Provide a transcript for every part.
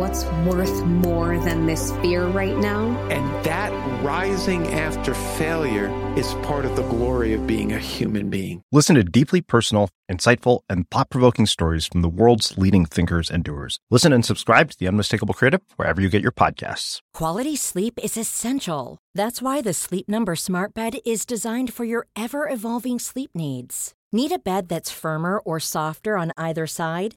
What's worth more than this fear right now? And that rising after failure is part of the glory of being a human being. Listen to deeply personal, insightful, and thought provoking stories from the world's leading thinkers and doers. Listen and subscribe to The Unmistakable Creative wherever you get your podcasts. Quality sleep is essential. That's why the Sleep Number Smart Bed is designed for your ever evolving sleep needs. Need a bed that's firmer or softer on either side?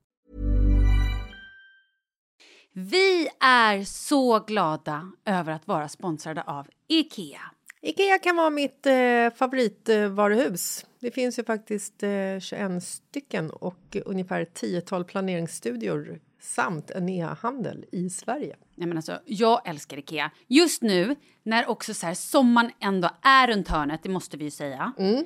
Vi är så glada över att vara sponsrade av IKEA. Ikea kan vara mitt eh, favoritvaruhus. Det finns ju faktiskt eh, 21 stycken och ungefär 10-tal planeringsstudior samt en e-handel i Sverige. Nej, men alltså, jag älskar Ikea. Just nu, när också så här, sommaren ändå är runt hörnet, det måste vi ju säga. Mm.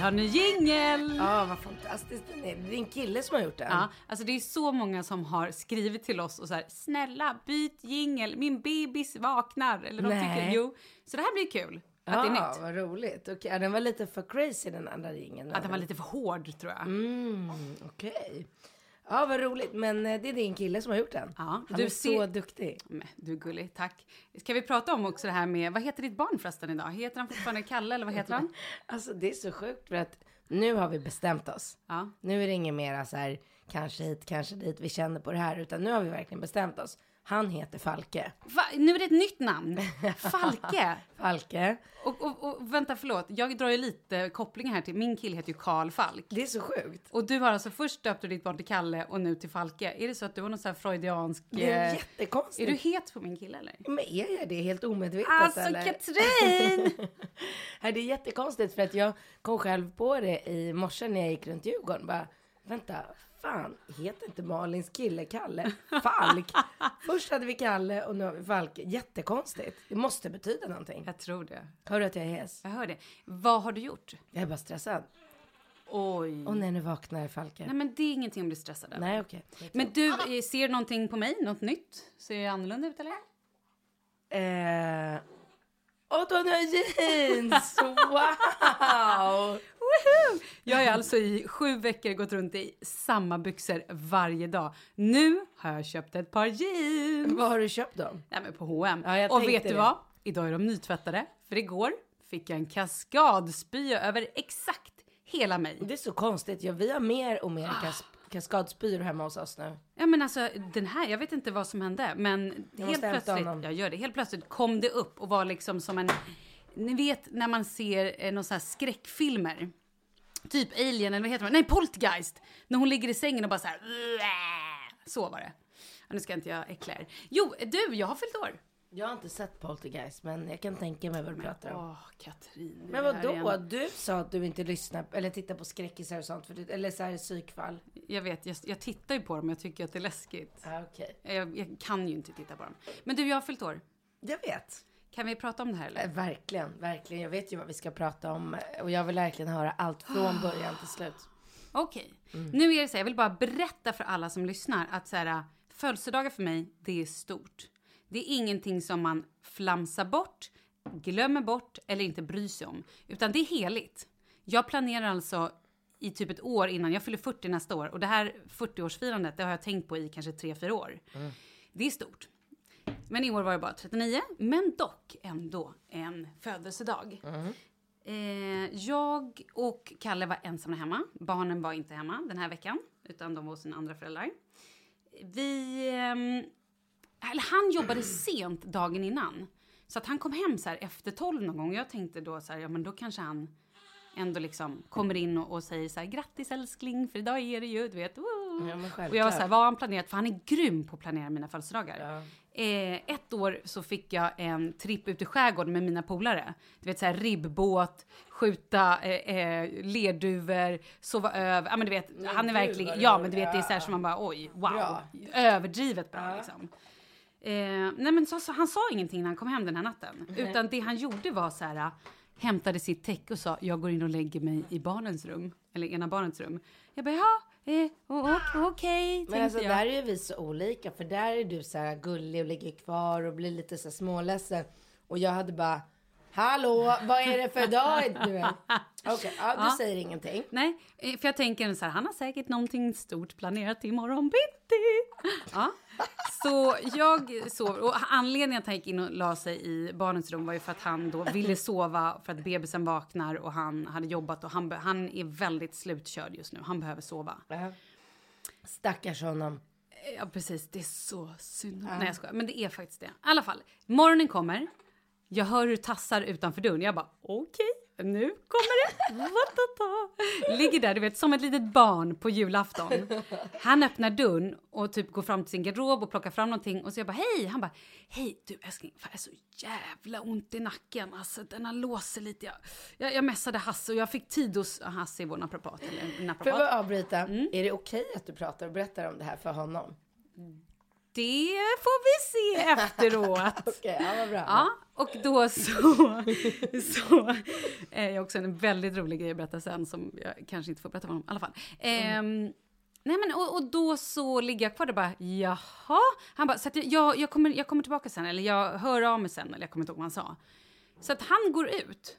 Har ny jingel! Ja, vad fantastiskt den är. Det är din kille som har gjort den. Ja, alltså det är så många som har skrivit till oss och så här, snälla byt jingel, min bebis vaknar. Eller de Nej. tycker, jo. Så det här blir kul. Att det är nytt. vad roligt. Ja, den var lite för crazy den andra ringen. Att den var lite för hård tror jag. Mm, okej. Ja, vad roligt. Men eh, det är din kille som har gjort den. Ja, Han du är ser- så duktig. Men, du är gullig, tack. Ska vi prata om också det här med, vad heter ditt barn förresten idag? Heter han fortfarande Kalle eller vad heter han? Alltså det är så sjukt för att nu har vi bestämt oss. Ja. Nu är det inget mera så här, kanske hit, kanske dit, vi känner på det här, utan nu har vi verkligen bestämt oss. Han heter Falke. Va? Nu är det ett nytt namn. Falke. Falke. Och, och, och vänta, förlåt. Jag drar ju lite kopplingar här till, min kille heter ju Karl Falk. Det är så sjukt. Och du har alltså först döpt ditt barn till Kalle och nu till Falke. Är det så att du har någon sån här freudiansk... Det är eh, jättekonstigt. Är du het på min kille eller? Men är jag det helt omedvetet Alltså eller? Katrin! Nej, det är jättekonstigt för att jag kom själv på det i morse när jag gick runt Djurgården. Bara, vänta, fan, heter inte Malins kille Kalle Falk? Först hade vi Kalle och nu har vi Falk. Jättekonstigt. Det måste betyda någonting. Jag tror det. Hör du att jag är hes? Jag hör det. Vad har du gjort? Jag är bara stressad. Oj. Och när nu vaknar Falken. Nej men det är ingenting att bli stressad över. Nej okej. Men du, eh, ser någonting på mig? Något nytt? Ser jag annorlunda ut eller? Eh... Och du har nya jeans! Wow! Woohoo! Jag har alltså i sju veckor gått runt i samma byxor varje dag. Nu har jag köpt ett par jeans. Vad har du köpt då? Nej men på H&M. Ja, jag Och vet du det. vad? Idag är de nytvättade. För igår fick jag en kaskadspya över exakt hela mig. Det är så konstigt. Ja, vi har mer och mer kas kaskadspyor hemma hos oss nu. Ja men alltså den här, jag vet inte vad som hände men Jag helt plötsligt, jag gör det, helt plötsligt kom det upp och var liksom som en, ni vet när man ser eh, någon sån här skräckfilmer. Typ Alien eller vad heter man? Nej Poltergeist! När hon ligger i sängen och bara så här. Så var det. Ja, nu ska inte jag äckla er. Jo, du, jag har fyllt år. Jag har inte sett Poltergeist, men jag kan tänka mig vad du pratar om. Åh, Katrin. Men är vad det här då? igen. Du sa att du inte lyssnar eller tittar på skräckisar och sånt, för du, eller så här psykfall. Jag vet, jag, jag tittar ju på dem jag tycker att det är läskigt. Ah, Okej. Jag, jag kan ju inte titta på dem. Men du, jag har fyllt år. Jag vet. Kan vi prata om det här eller? Eh, Verkligen, verkligen. Jag vet ju vad vi ska prata om och jag vill verkligen höra allt från början till slut. Okej. Nu är det så här, jag vill bara berätta för alla som lyssnar att så här, födelsedagar för mig, det är stort. Det är ingenting som man flamsar bort, glömmer bort eller inte bryr sig om. Utan det är heligt. Jag planerar alltså i typ ett år innan, jag fyller 40 nästa år och det här 40-årsfirandet, det har jag tänkt på i kanske 3-4 år. Det är stort. Men i år var det bara 39, men dock ändå en födelsedag. Eh, jag och Kalle var ensamma hemma. Barnen var inte hemma den här veckan, utan de var hos sina andra föräldrar. Vi... ehm, eller han jobbade sent dagen innan. Så att han kom hem så efter tolv någon gång. Jag tänkte då så här, ja men då kanske han ändå liksom kommer in och, och säger så här, grattis älskling, för idag är det ju, du vet. woo." Ja, och jag var så här, vad har han planerat? För han är grym på att planera mina födelsedagar. Eh, ett år så fick jag en tripp ut i skärgården med mina polare. Du vet så här ribbåt, skjuta eh, eh, lerduvor, sova över. Ja men du vet, han är verkligen, ja men du vet det är så här Ja. som man bara oj, wow. Bra. Överdrivet bra liksom. Eh, nej men så, så, han sa ingenting när han kom hem den här natten. Utan det han gjorde var så här, hämtade sitt täcke och sa jag går in och lägger mig i barnens rum. Eller ena barnets rum. Jag bara ja, eh, okej, Men tänkte alltså jag. där är ju vi så olika, för där är du så här gullig och ligger kvar och blir lite så småledsen. Och jag hade bara, hallå, vad är det för dag? Du vet. Okej, ja, du Ja. säger ingenting. Nej, eh, för jag tänker så här, han har säkert någonting stort planerat imorgon bitti. Ja. Så jag sov, och anledningen att han gick in och la sig i barnens rum var ju för att han då ville sova för att bebisen vaknar och han hade jobbat och han, han är väldigt slutkörd just nu. Han behöver sova. Ja. Stackars honom. Ja, precis. Det är så synd. Nej, jag skojar. Men det är faktiskt det. I alla fall, morgonen kommer. Jag hör hur tassar utanför dörren. Jag bara, okej, nu kommer det. Ligger där, du vet, som ett litet barn på julafton. Han öppnar dörren och typ går fram till sin garderob och plockar fram någonting. Och så jag bara, hej! Han bara, hej du älskling, fan, jag har så jävla ont i nacken. Alltså den har låst sig lite. Jag, jag, jag messade Hasse och jag fick tid hos Hasse i vår naprapat. Får jag bara avbryta? Är det okej att du pratar och berättar om det här för honom? Det får vi se efteråt. Okej, ja vad bra. Ja, och då så... så eh, jag har också en väldigt rolig grej att berätta sen som jag kanske inte får berätta för honom. I alla fall. Ehm, nej men och, och då så ligger jag kvar där och bara jaha. Han bara så att jag, jag, kommer, jag kommer tillbaka sen eller jag hör av mig sen eller jag kommer inte ihåg vad han sa. Så att han går ut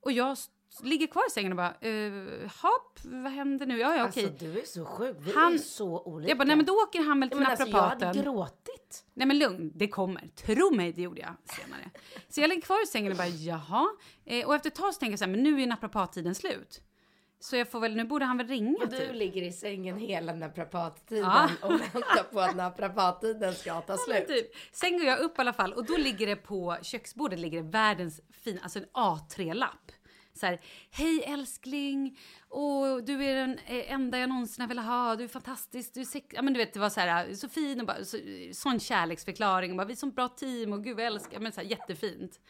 och jag ligger kvar i sängen och bara uh, hopp, vad händer nu? Ja, ja okej. Alltså du är så sjuk. Vi Han- är så olika. Jag bara, nej men då åker han väl till Ja, men alltså, jag naprapaten. hade gråtit. Nej men lugn, det kommer. Tro mig, det gjorde jag senare. Så jag ligger kvar i sängen och bara jaha. Eh, och efter ett tag så tänker jag så här, men nu är naprapattiden slut. Så jag får väl, nu borde han väl ringa Och du typ. ligger i sängen hela naprapattiden Ja. och väntar på att naprapattiden ska ta slut. typ. Sen går jag upp i alla fall och då ligger det på köksbordet ligger det världens fin, alltså en A3-lapp. Så här, hej älskling, och du är den eh, enda jag någonsin har velat ha, du är fantastisk, du är sex... Ja men du vet det var så här, så fin och bara, så, sån kärleksförklaring och bara vi är som bra team och gud vad jag älskar, men så här jättefint.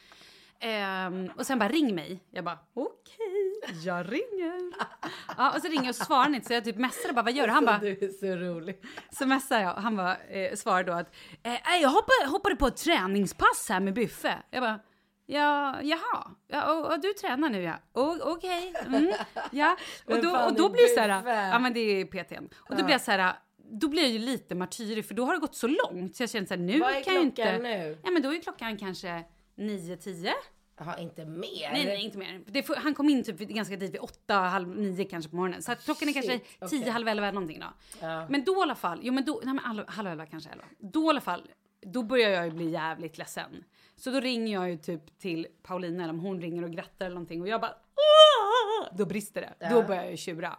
Ehm, och sen bara ring mig. Jag bara okej, jag ringer. ja, och så ringer jag och svarar inte så jag typ messar och bara vad gör du? Han bara Du är så rolig. så messar jag och han bara eh, svarar då att eh, "Nej, jag hoppade, hoppade på ett träningspass här med Byffe. Jag bara Ja, jaha. Ja, och, och du tränar nu ja. Okej. Mm, ja. Och då, och då blir det så här, ja men det är PTn. Och då blir jag så här, då blir jag ju lite martyrig för då har det gått så långt så jag känner så här, nu Vad är kan jag inte. nu? Ja men då är klockan kanske 9-10. Jaha, inte mer? Nej, nej, inte mer. Det han kom in typ ganska tidigt, vid åtta, halv nio kanske på morgonen. Så att klockan är kanske Shit, tio, okej. halv elva någonting då. Ja. Men då i alla fall, jo men då, nej men halv, halv elva kanske elva. Då i alla fall, då börjar jag ju bli jävligt ledsen. Så då ringer jag ju typ till Paulina eller om hon ringer och grattar eller någonting och jag bara "Åh!" Då brister det. Ja. Då börjar jag ju tjura.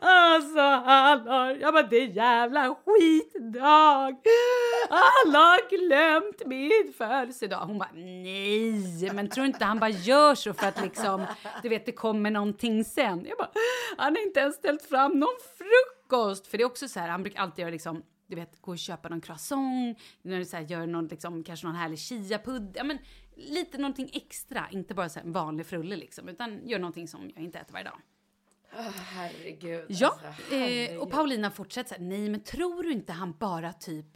Alltså har, jag bara det är jävla skitdag. Han har glömt min födelsedag. Hon bara nej, men tror inte han bara gör så för att liksom, du vet det kommer någonting sen. Jag bara, han har inte ens ställt fram någon frukost. För det är också så här, han brukar alltid göra liksom du vet, gå och köpa någon croissant, när du så här, gör någon, liksom, kanske någon härlig chiapudd, ja men lite någonting extra, inte bara så här, en vanlig frulle liksom, utan gör någonting som jag inte äter varje dag. Åh, herregud. Ja, alltså, eh, herregud. och Paulina fortsätter så här, nej men tror du inte han bara typ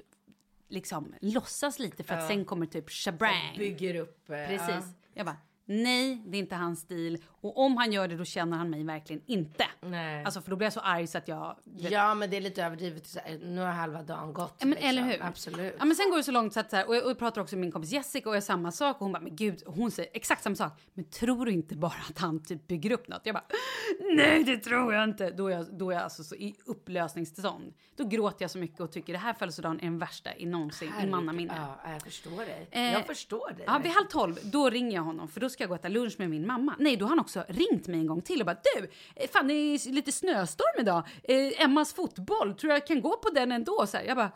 liksom låtsas lite för att Ja. sen kommer typ shabrang. Bygger upp. eh, Precis. ja. Jag bara, nej det är inte hans stil och om han gör det då känner han mig verkligen inte. Nej. Alltså för då blir jag så arg så att jag... vet- Ja, men det är lite överdrivet. Så här, Nu har halva dagen gått. Ja, men liksom. eller hur? Absolut. Ja, men sen går det så långt så att så här, och jag, och jag pratar också med min kompis Jessica och jag samma sak och hon bara men gud hon säger exakt samma sak. Men tror du inte bara att han typ bygger upp något? Jag bara nej det tror jag inte. Då är jag, då är jag alltså så i upplösningstillstånd. Då gråter jag så mycket och tycker det här födelsedagen är den värsta i någonsin i mannaminne. Ja, jag förstår dig. Eh, jag förstår dig. Ja, vid halv tolv, då ringer jag honom för då ska jag gå och äta lunch med min mamma. Nej, då har han också ringt mig en gång till och bara du, eh, fan det är lite snöstorm idag. Eh, Emmas fotboll, tror jag kan gå på den ändå? Så här, jag bara,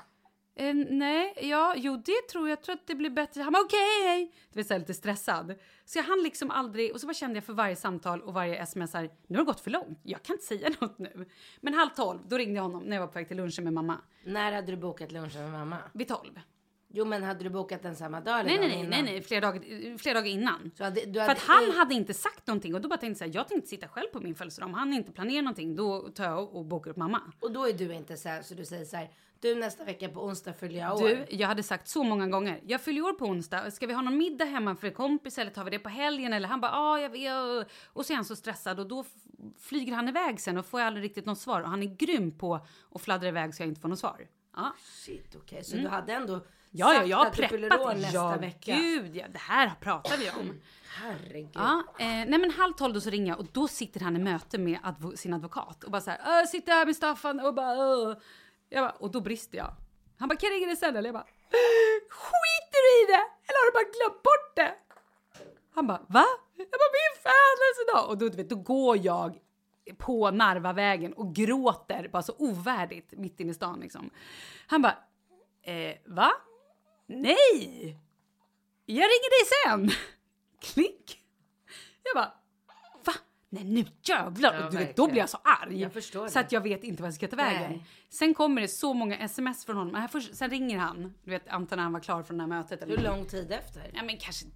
eh, nej, ja, jo det tror jag, jag tror att det blir bättre. Han bara okej, hej. Du vet, så här, lite stressad. Så jag hann liksom aldrig, och så bara kände jag för varje samtal och varje sms här, nu har det gått för långt, jag kan inte säga något nu. Men halv tolv, då ringde jag honom när jag var på väg till lunchen med mamma. När hade du bokat lunchen med mamma? Vid tolv. Jo, men hade du bokat den samma dag eller Nej, nej, dagen nej, innan? nej, nej, flera dagar, flera dagar innan. Så hade, du För hade, att han hade inte sagt någonting och då bara tänkte jag jag tänkte sitta själv på min födelsedag. Om han inte planerar någonting då tar jag och bokar upp mamma. Och då är du inte så här, så du säger så här, du nästa vecka på onsdag fyller jag år. Du, jag hade sagt så många gånger, jag fyller år på onsdag, ska vi ha någon middag hemma för kompis eller tar vi det på helgen? Eller han bara, ja, jag vet. Och så är han så stressad och då flyger han iväg sen och får jag aldrig riktigt något svar. Och han är grym på att fladdra iväg så jag inte får något svar. Ja. Shit, okej. Så Mm. du hade ändå Ja, ja, jag har preppat. nästa Ja, vecka? gud, ja, det här pratar vi om. Herregud. Ja, eh, nej men halv tolv då så ringer jag och då sitter han i möte med advo- sin advokat och bara så här, "Äh, sitter här med Staffan och bara, "Åh." jag bara, och då brister jag. Han bara, kan jag ringa dig sen eller? Jag bara, skiter du i det? Eller har du bara glömt bort det? Han bara, va? Jag bara, min födelsedag! Och då, du vet, då går jag på Narvavägen och gråter bara så ovärdigt mitt inne i stan liksom. Han bara, eh, va? Nej! Jag ringer dig sen! Klick! Jag bara, va? Nej nu jävlar! Ja, Och du vet, då blir jag så arg. Jag så det. att jag vet inte vad jag ska ta vägen. Nej. Sen kommer det så många sms från honom. Här först, sen ringer han, du vet antar när han var klar från det här mötet. Eller Hur lång tid efter? Ja men kanske,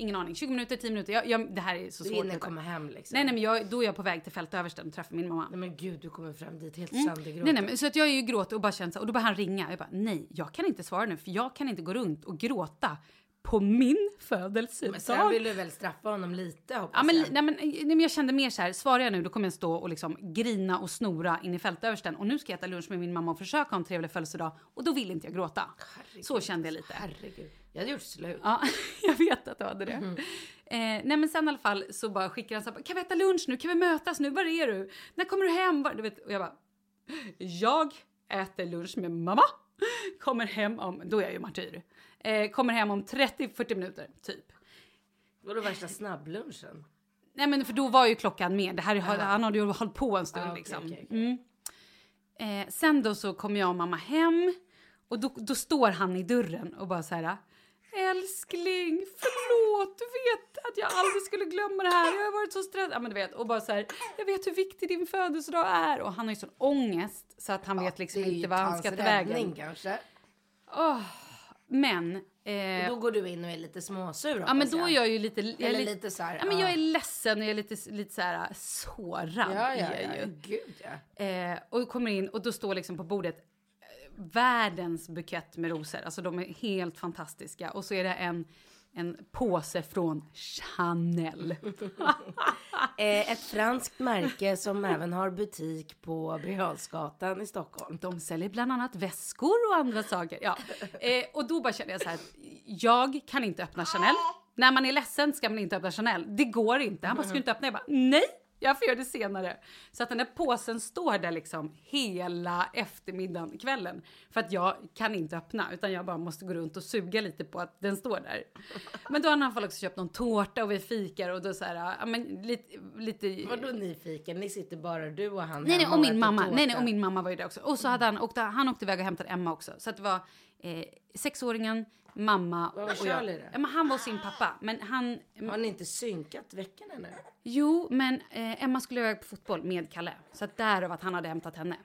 ingen aning, 20 minuter, 10 minuter. Jag, jag, det här är så Du svårt. bara- komma hem liksom. Nej nej men jag, då är jag på väg till fältöversten och träffar min mamma. Nej men gud, du kommer fram dit helt Mm. söndergråten. Nej, nej, men så att jag är ju gråter och bara känner så och då börjar han ringa. Jag bara nej, jag kan inte svara nu för jag kan inte gå runt och gråta på min födelsedag. Men sen vill du väl straffa honom lite hoppas Ja, men, jag. nej, men, nej, men jag kände mer så här, svarar jag nu då kommer jag stå och liksom grina och snora in i fältöversten och nu ska jag äta lunch med min mamma och försöka ha en trevlig födelsedag och då vill inte jag gråta. så kände jag lite. Herregud. Jag hade gjort slut. Ja, jag vet att du hade det. Mhm. Eh, nej men sen i alla fall så bara skickar han så här, kan vi äta lunch nu? Kan vi mötas nu? Var är du? När kommer du hem? Var, du vet, och jag bara, jag äter lunch med mamma. Kommer hem om, då är jag ju martyr. Eh, kommer hem om 30-40 minuter, typ. Vadå värsta snabblunchen? Nej men för då var ju klockan med. Det här, är- Aha. han hade ju hållit på en stund Ah, okej, liksom. okej, okej. Mm. Eh, sen då så kommer jag och mamma hem och då, då står han i dörren och bara så här. Älskling, förlåt, du vet att jag aldrig skulle glömma det här. Jag har varit så stressad. Ja, men du vet, och bara så här, jag vet hur viktig din födelsedag är. Och han har ju sån ångest så att han vet liksom inte vad han ska ta vägen. kanske. Åh, men... Eh, då går du in och är lite småsur ja, men då är jag ju lite... Jag är Eller li- lite så här, Ja, men jag ja. är ledsen och jag är lite, lite så här sårad. Ja, ja, ja, ju. gud ja. Eh, och kommer in och då står liksom på bordet världens bukett med rosor. Alltså de är helt fantastiska. Och så är det en, en påse från Chanel. Eh, ett franskt märke som även har butik på Birger i Stockholm. De säljer bland annat väskor och andra saker. Ja. Eh, och då bara kände jag så här jag kan inte öppna Chanel. När man är ledsen ska man inte öppna Chanel. Det går inte. Han bara, ska inte öppna? Jag bara, nej! Jag får göra det senare. Så att den där påsen står där liksom hela eftermiddagen, kvällen. För att jag kan inte öppna, utan jag bara måste gå runt och suga lite på att den står där. Men då har han i alla fall också köpt någon tårta och vi fikar och då så här, ja men lite... lite Vadå nyfiken? Ni sitter bara du och han Nej, nej, och min mamma. tårta. Nej, nej, och min mamma var ju där också. Och så hade han åkt, han åkte iväg och hämtade Emma också. Så att det var eh, sexåringen, mamma Vad var och Charlie jag. då? Ja, men han var sin pappa. Men han... Har ni inte synkat veckorna nu? Jo, men eh, Emma skulle iväg på fotboll med Kalle. Så att därav att han hade hämtat henne.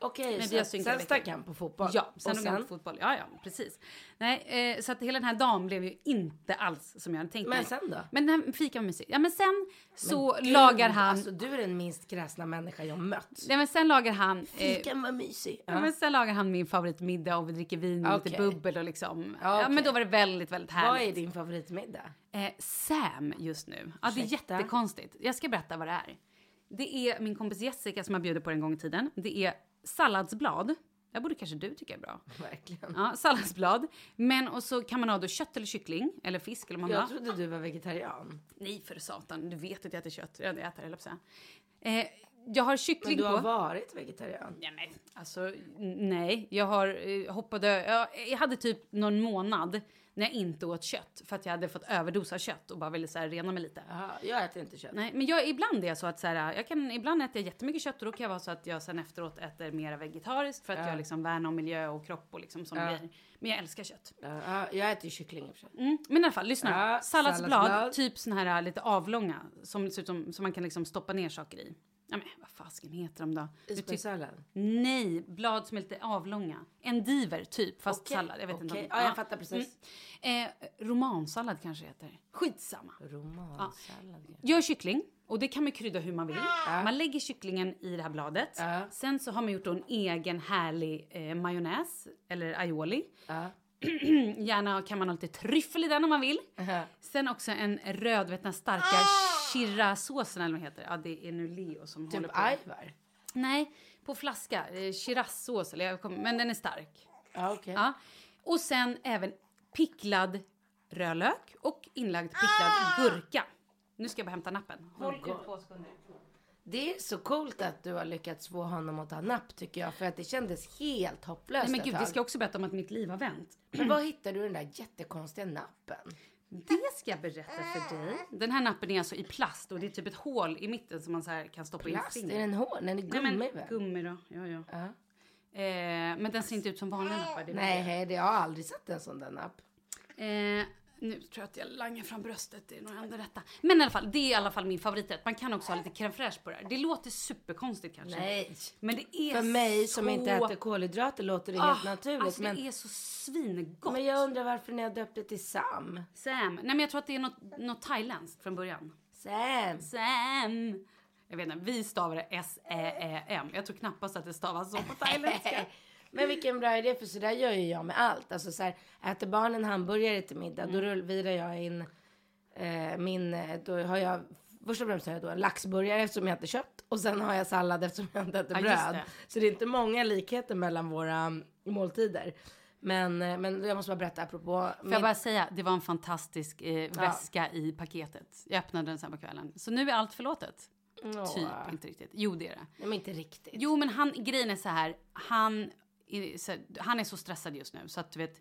Okej, Men så vi synkat sen stack han på fotboll? Ja, sen och han på fotboll. Ja, ja, precis. Nej, eh, så att hela den här dagen blev ju inte alls som jag hade tänkt Men mig. sen då? Men den här fikan var mysig. Ja, men sen så Men gud, lagar han... Alltså du är den minst kräsna människa jag mött. Nej, men sen lagar han... Eh, Fikan var mysig. Ja. Men sen lagar han min favoritmiddag och vi dricker vin och lite Okej. bubbel och liksom. Ja, Ja, men då var det väldigt, väldigt härligt. Vad är din favoritmiddag? Eh, Sam just nu. Ja, det är Ursäkta? jättekonstigt. Jag ska berätta vad det är. Det är min kompis Jessica som har bjudit på det en gång i tiden. Det är salladsblad. Det borde kanske du tycka är bra. Verkligen. Ja, salladsblad. Men och så kan man ha då kött eller kyckling eller fisk eller man Jag trodde du var vegetarian. Nej för satan, du vet att jag äter kött. Jag äter säga. Eh, jag har Men kyckling du har på. varit vegetarian. Ja, men, alltså, nej. Jag har eh, hoppade... Jag, jag hade typ någon månad när jag inte åt kött för att jag hade fått överdos av kött och bara ville så här, rena mig lite. Jaha, jag äter inte kött. Nej, men jag, ibland är jag så att så här, jag kan, ibland äter jag jättemycket kött och då kan jag vara så att jag sen efteråt äter mer vegetariskt för att Ja. jag liksom värnar om miljö och kropp och liksom såna Ja. grejer. Men jag älskar kött. Ja, ja, jag äter ju kyckling sig. Mm. Men i alla fall, lyssna. Ja, salladsblad, salladsblad. typ såna här äh, lite avlånga som som, som man kan liksom stoppa ner saker i. Ja, men vad fasken heter de då? Isbergssallad? Nej, blad som är lite avlånga. Endiver typ, fast Okej, sallad. Jag vet inte. okej. om- Ja, jag fattar precis. Mm. Eh, romansallad kanske heter. Skitsamma. Romansallad. Ja. Gör kyckling. Och det kan man krydda hur man vill. Man lägger kycklingen i det här bladet. Ja. Sen så har man gjort en egen härlig eh, majonnäs, eller aioli. Ja. Gärna kan man ha lite tryffel i den om man vill. Sen också en röd, vet den här starka Shiraz-såsen eller vad heter. Ja, det är nu Leo som håller Typ på. ajvar? Nej, på flaska. Eh, Shiraz-sås, eller jag kommer, men den är stark. Ja, okej. Ja. Och sen även picklad rödlök och inlagd picklad gurka. Nu ska jag bara hämta nappen. Håll ut två sekunder. Det är så coolt att du har lyckats få honom att ta napp tycker jag. För att det kändes helt hopplöst Nej men gud, vi ska också berätta om att mitt liv har vänt. Men var hittade du den där jättekonstiga nappen? Det ska jag berätta för dig. Den här nappen är alltså i plast och det är typ ett hål i mitten som man så kan stoppa Plast? in Är fingret. den hård? Den är Nej, gummi men, väl? gummi då. Ja, ja. Ja. Eh, men den ser inte ut som vanliga nappar. det är Nej, det- jag har aldrig sett en sån där napp. Eh, nu tror jag att jag langar fram bröstet, det är nog ändå rätta. Men i alla fall, det är i alla fall min favoriträtt. Man kan också ha lite crème fraîche på det här. Det låter superkonstigt kanske. Nej. Men det är För mig som så... inte äter kolhydrater låter det Ah, helt naturligt. Alltså men, det är så svingott. men jag undrar varför ni har döpt det till Sam. Sam. Nej men jag tror att det är något, något thailändskt från början. Sam. Sam. Jag vet inte, vi stavar det S-Ä-Ä-M. Jag tror knappast att det stavas så på thailändska. Men vilken bra idé, för så där gör ju jag med allt. Alltså så här, äter barnen hamburgare till middag, då rull- virar jag in eh, min, eh, då har jag, först och främst har jag då en laxburgare eftersom jag inte kött och sen har jag sallad eftersom jag inte äter Ja, bröd. det. Så det är inte många likheter mellan våra mm, måltider. Men, eh, men jag måste bara berätta apropå. Får jag bara säga, det var en fantastisk eh, Ja. väska i paketet. Jag öppnade den sen på kvällen. Så nu är allt förlåtet. Åh. Typ, inte riktigt. Jo, det är det. Nej, men inte riktigt. Jo, men han, grejen är så här. Han han är så stressad just nu så att du vet.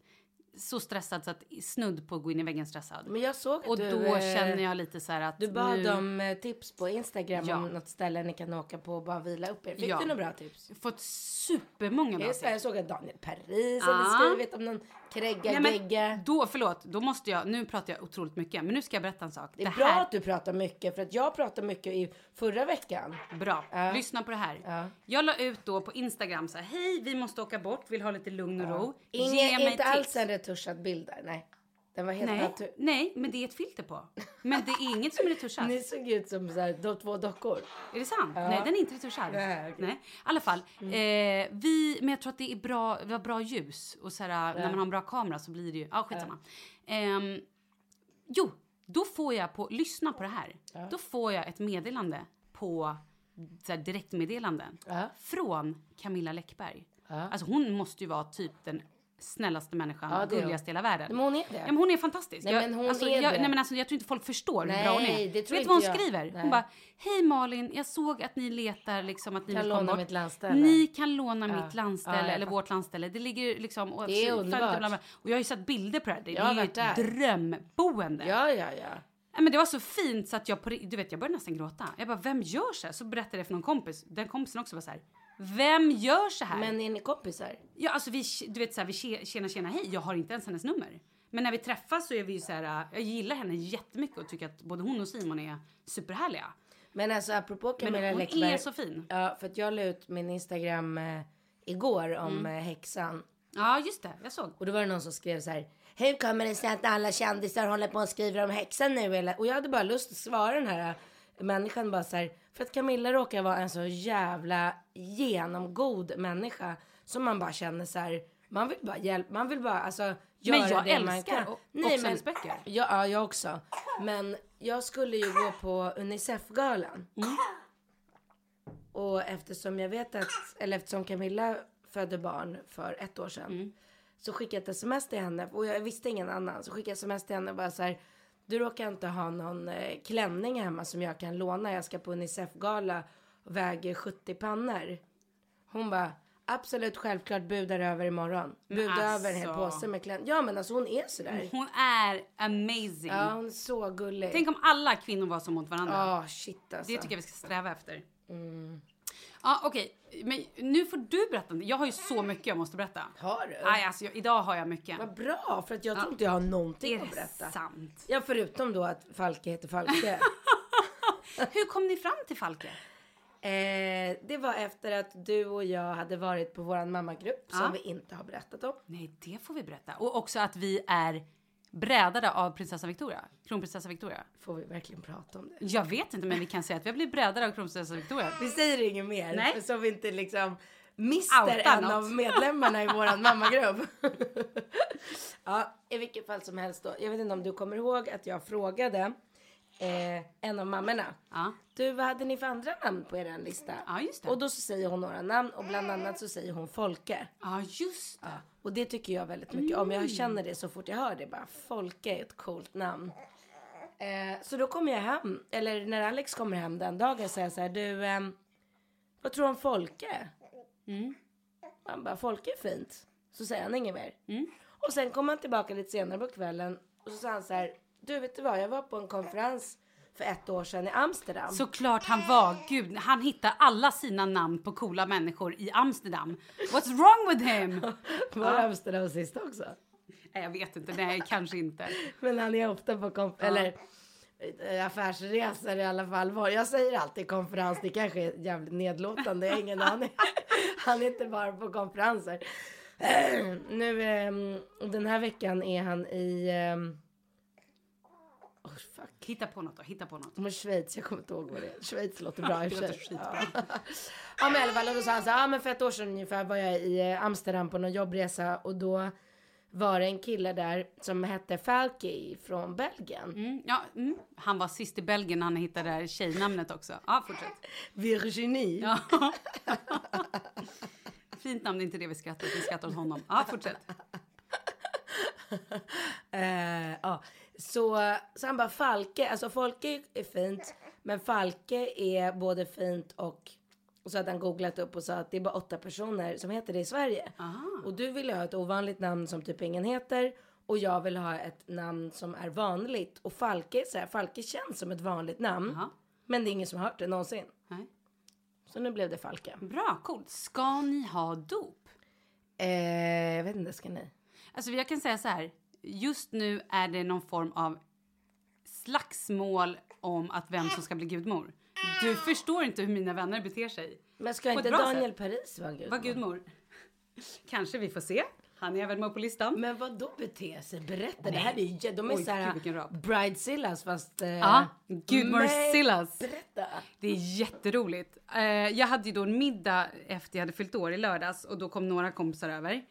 Så stressad så att snudd på att gå in i väggen stressad. Men jag såg att Och du, då eh, känner jag lite så här att Du bad nu... om eh, tips på Instagram Ja. om något ställe ni kan åka på och bara vila upp er. Fick Ja. du några bra tips? fått supermånga bra tips. jag såg att Daniel Paris hade skrivit om någon krägga Nej, men gegga. då, förlåt, då måste jag, nu pratar jag otroligt mycket, men nu ska jag berätta en sak. Det är bra att du pratar mycket för att jag pratade mycket i förra veckan. Bra. Ja. Lyssna på det här. Ja. Jag la ut då på Instagram så här, hej vi måste åka bort, vill ha lite lugn och ro. Ge Inge, inte alls tips. en retuschad bild där? Nej. Den var helt Nej, natur... nej, men det är ett filter på. Men det är inget som är retuschat. Ni såg ut som så här, de två dockor. Är det sant? Ja. Nej, den är inte retuschad. Nej, okej. Nej. I alla fall, eh, vi, men jag tror att det är bra, vi har bra ljus och så här, när man har en bra kamera så blir det ju, ja skitsamma. Ehm, jo, då får jag på, lyssna på det här. Då får jag ett meddelande på så här, direktmeddelande från Camilla Läckberg. Alltså hon måste ju vara typ den snällaste människan, Ja, gulligaste i hela världen. Men hon är det. Ja, men hon är fantastisk. Nej, jag, men hon alltså, är jag, det. Nej, men alltså, jag tror inte folk förstår hur Nej, bra hon är. det tror Vet du vad hon jag. skriver? Nej. Hon bara, hej Malin, jag såg att ni letar liksom att ni Kan vill komma bort. mitt landställe. Ni kan låna Ja. mitt landställe Ja, eller vårt landställe. Det ligger liksom... Och Det är underbart. Och jag har ju sett bilder på det här. Det är ju ett där. drömboende. Ja, ja, ja. Nej, men det var så fint så att jag på, du vet, jag började nästan gråta. Jag bara, vem gör så här? Så berättade jag för någon kompis. Den kompisen också var så här, vem gör så här? Men är ni kompisar? Ja, alltså vi, du vet så här, vi tje- tjena tjena hej, jag har inte ens hennes nummer. Men när vi träffas så är vi ju så här, äh, jag gillar henne jättemycket och tycker att både hon och Simon är superhärliga. Men alltså apropå Men Camilla hon Läckberg. är så fin. Ja, för att jag la ut min Instagram eh, igår om Mm. eh, häxan. Ja, just det, jag såg. Och då var det någon som skrev så här. Hur kommer det sig att alla kändisar håller på och skriver om häxan nu? Eller? Och jag hade bara lust att svara den här människan bara så här. För att Camilla råkar vara en så jävla genomgod människa. Som man bara känner så här. Man vill bara hjälpa. Man vill bara alltså. Göra Men jag det man kan. och- också hennes böcker. Ja, ja, jag också. Men jag skulle ju gå på Unicef-galan. Mm. Och eftersom jag vet att, eller eftersom Camilla födde barn för ett år sedan. Mm. Så skickade jag ett sms till henne och jag visste ingen annan. Så skickade jag ett sms till henne och bara så här. Du råkar inte ha någon eh, klänning hemma som jag kan låna. Jag ska på Unicef-gala och väger 70 pannor. Hon bara. Absolut självklart budar över imorgon. Budar över en hel alltså. påse med klänning. Ja men alltså hon är sådär. Hon är amazing. Ja hon är så gullig. Tänk om alla kvinnor var så mot varandra. Ja shit alltså. Det tycker jag vi ska sträva efter. Mm. Ja, okej. Men nu får du berätta. Jag har ju så mycket jag måste berätta. Har du? Nej, alltså, jag, idag har jag mycket. Vad bra, för att jag Ja. tror inte jag har någonting Är att berätta. sant? Ja, förutom då att Falke heter Falke. Hur kom ni fram till Falke? eh, det var efter att du och jag hade varit på våran mammagrupp Ja. som vi inte har berättat om. Nej, det får vi berätta. Och också att vi är brädade av prinsessa Victoria. Kronprinsessa Victoria. Får vi verkligen prata om det? Jag vet inte, men vi kan säga att vi har blivit brädade av kronprinsessa Victoria. Vi säger inget mer, Nej. så vi inte liksom mister Outa en något. av medlemmarna i våran mammagrupp. ja, i vilket fall som helst då. Jag vet inte om du kommer ihåg att jag frågade eh, en av mammorna. Ja. Du, vad hade ni för andra namn på er lista? Ja, just det. Och då så säger hon några namn och bland annat så säger hon Folke. Ja, just det. Och det tycker jag väldigt mycket om. Jag känner det så fort jag hör det. Bara, Folke är ett coolt namn. Eh, så då kommer jag hem, eller när Alex kommer hem den dagen säger jag så här, du, ehm, vad tror du om Folke? Mm. Han bara, Folke är fint. Så säger han inget mer. Mm. Och sen kom han tillbaka lite senare på kvällen och så sa han så här, du vet du vad, jag var på en konferens för ett år sedan i Amsterdam. Såklart han var. Gud, han hittar alla sina namn på coola människor i Amsterdam. What's wrong with him? Var det Amsterdam sist också? Nej, jag vet inte. Nej, kanske inte. Men han är ofta på konf- Ja. eller eh, affärsresor i alla fall. Jag säger alltid konferens, det kanske är jävligt nedlåtande, jag har ingen aning. Han är inte bara på konferenser. Nu, ehm, den här veckan är han i... Hitta på något då, hitta på något. Men Schweiz, jag kommer inte ihåg vad det är. Schweiz låter bra i och Det för sig. Ja. ja men i alla fall, och då sa han så ja men för ett år sedan ungefär var jag i eh, Amsterdam på någon jobbresa och då var det en kille där som hette Falky från Belgien. Mm, ja, mm. Han var sist i Belgien när han hittade det här tjejnamnet också. Ja, fortsätt. Virginie. Ja. Fint namn, det är inte det vi skrattar åt. Vi skrattar åt honom. Ja, fortsätt. Eh, ja. Så, så han bara Falke, alltså Folke är fint, men Falke är både fint och och så hade han googlat upp och sa att det är bara åtta personer som heter det i Sverige. Och du vill ha ett ovanligt namn som typ ingen heter. Och jag vill ha ett namn som är vanligt. Och Falke så här, Falke känns som ett vanligt namn. Men det är ingen som har hört det någonsin. Nej. Så nu blev det Falke. Bra, coolt. Ska ni ha dop? Eh, jag vet inte, ska ni? Alltså jag kan säga så här. Just nu är det någon form av slagsmål om att vem som ska bli gudmor. Du förstår inte hur mina vänner beter sig. Men ska inte Daniel sätt. Paris vara gudmor? Var gudmor. Kanske vi får se. Han är även med på listan. Men vad då bete sig? Berätta. Det här är de är Oj, såhär bridezillas fast... Eh, Ja, Gudmorsillas. Berätta. Det är jätteroligt. Eh, jag hade ju då en middag efter jag hade fyllt år i lördags och då kom några kompisar över.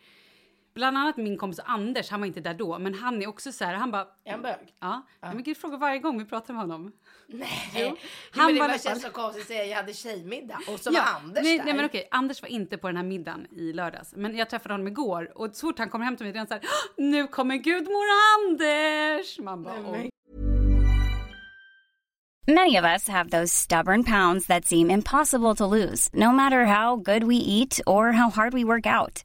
Bland annat min kompis Anders, han var inte där då, men han är också så här, han bara... Är han bög? Ja. ja. Men gud, frågar varje gång vi pratar med honom. Nej, Jo. han Han men det känns så konstigt att säga jag hade tjejmiddag och så Ja, var Anders nej, där. nej men okej, Anders var inte på den här middagen i lördags. Men jag träffade honom igår och så fort han kom hem till mig, var han så här, nu kommer gudmor Anders! Man bara, "Åh, Many of us have those stubborn pounds that seem impossible to lose, no matter how good we eat or how hard we work out.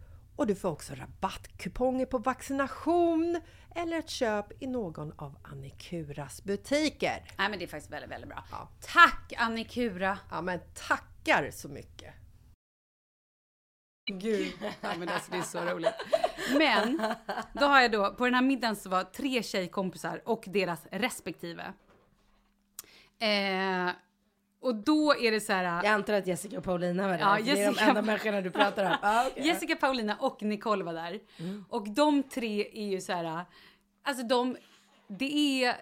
och du får också rabattkuponger på vaccination eller ett köp i någon av Annikuras butiker. Nej men det är faktiskt väldigt, väldigt bra. Tack Annikura! Ja men tackar så mycket! Gud, ja, men alltså, det är så roligt. Men då har jag då, på den här middagen så var tre tjejkompisar och deras respektive. Eh, och då är det så här... Jag antar att Jessica och Paulina var där. Ja, för Det är de Jessica- enda människorna du pratar om. Ah, okej. Jessica, Paulina och Nicole var där. Och de tre är ju så här... Alltså de... Det är...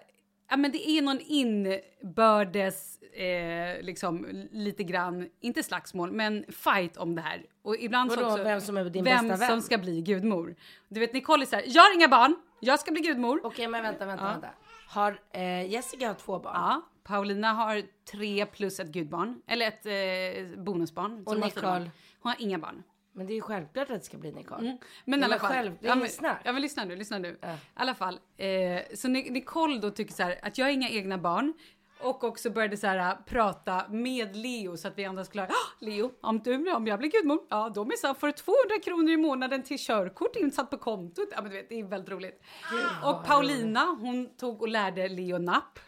Ja, men det är någon inbördes, eh, liksom lite grann, inte slagsmål, men fight om det här. Och ibland så Vadå, också, vem som är din vem bästa vän? som ska bli gudmor. Du vet, Nicole är så här, jag har inga barn, jag ska bli gudmor. Okej, men vänta, vänta, Ja. vänta. Har eh, Jessica har två barn? Ja, Paulina har tre plus ett gudbarn, eller ett eh, bonusbarn. Och Nicole? Hon har inga barn. Men det är ju självklart att det ska bli Nicole. Mm. Men i alla fall. Själv, ja, men, ja, men lyssna nu, lyssna nu. I alla fall. Eh, så Ni- Nicole då tycker så här att jag har inga egna barn. Och också började så här prata med Leo så att vi andra skulle "Ah, Leo, om du, om jag blir gudmor, ja då minsann får du 200 kronor i månaden till körkort insatt på kontot. Ja men du vet, det är väldigt roligt. Och Paulina, hon tog och lärde Leo napp.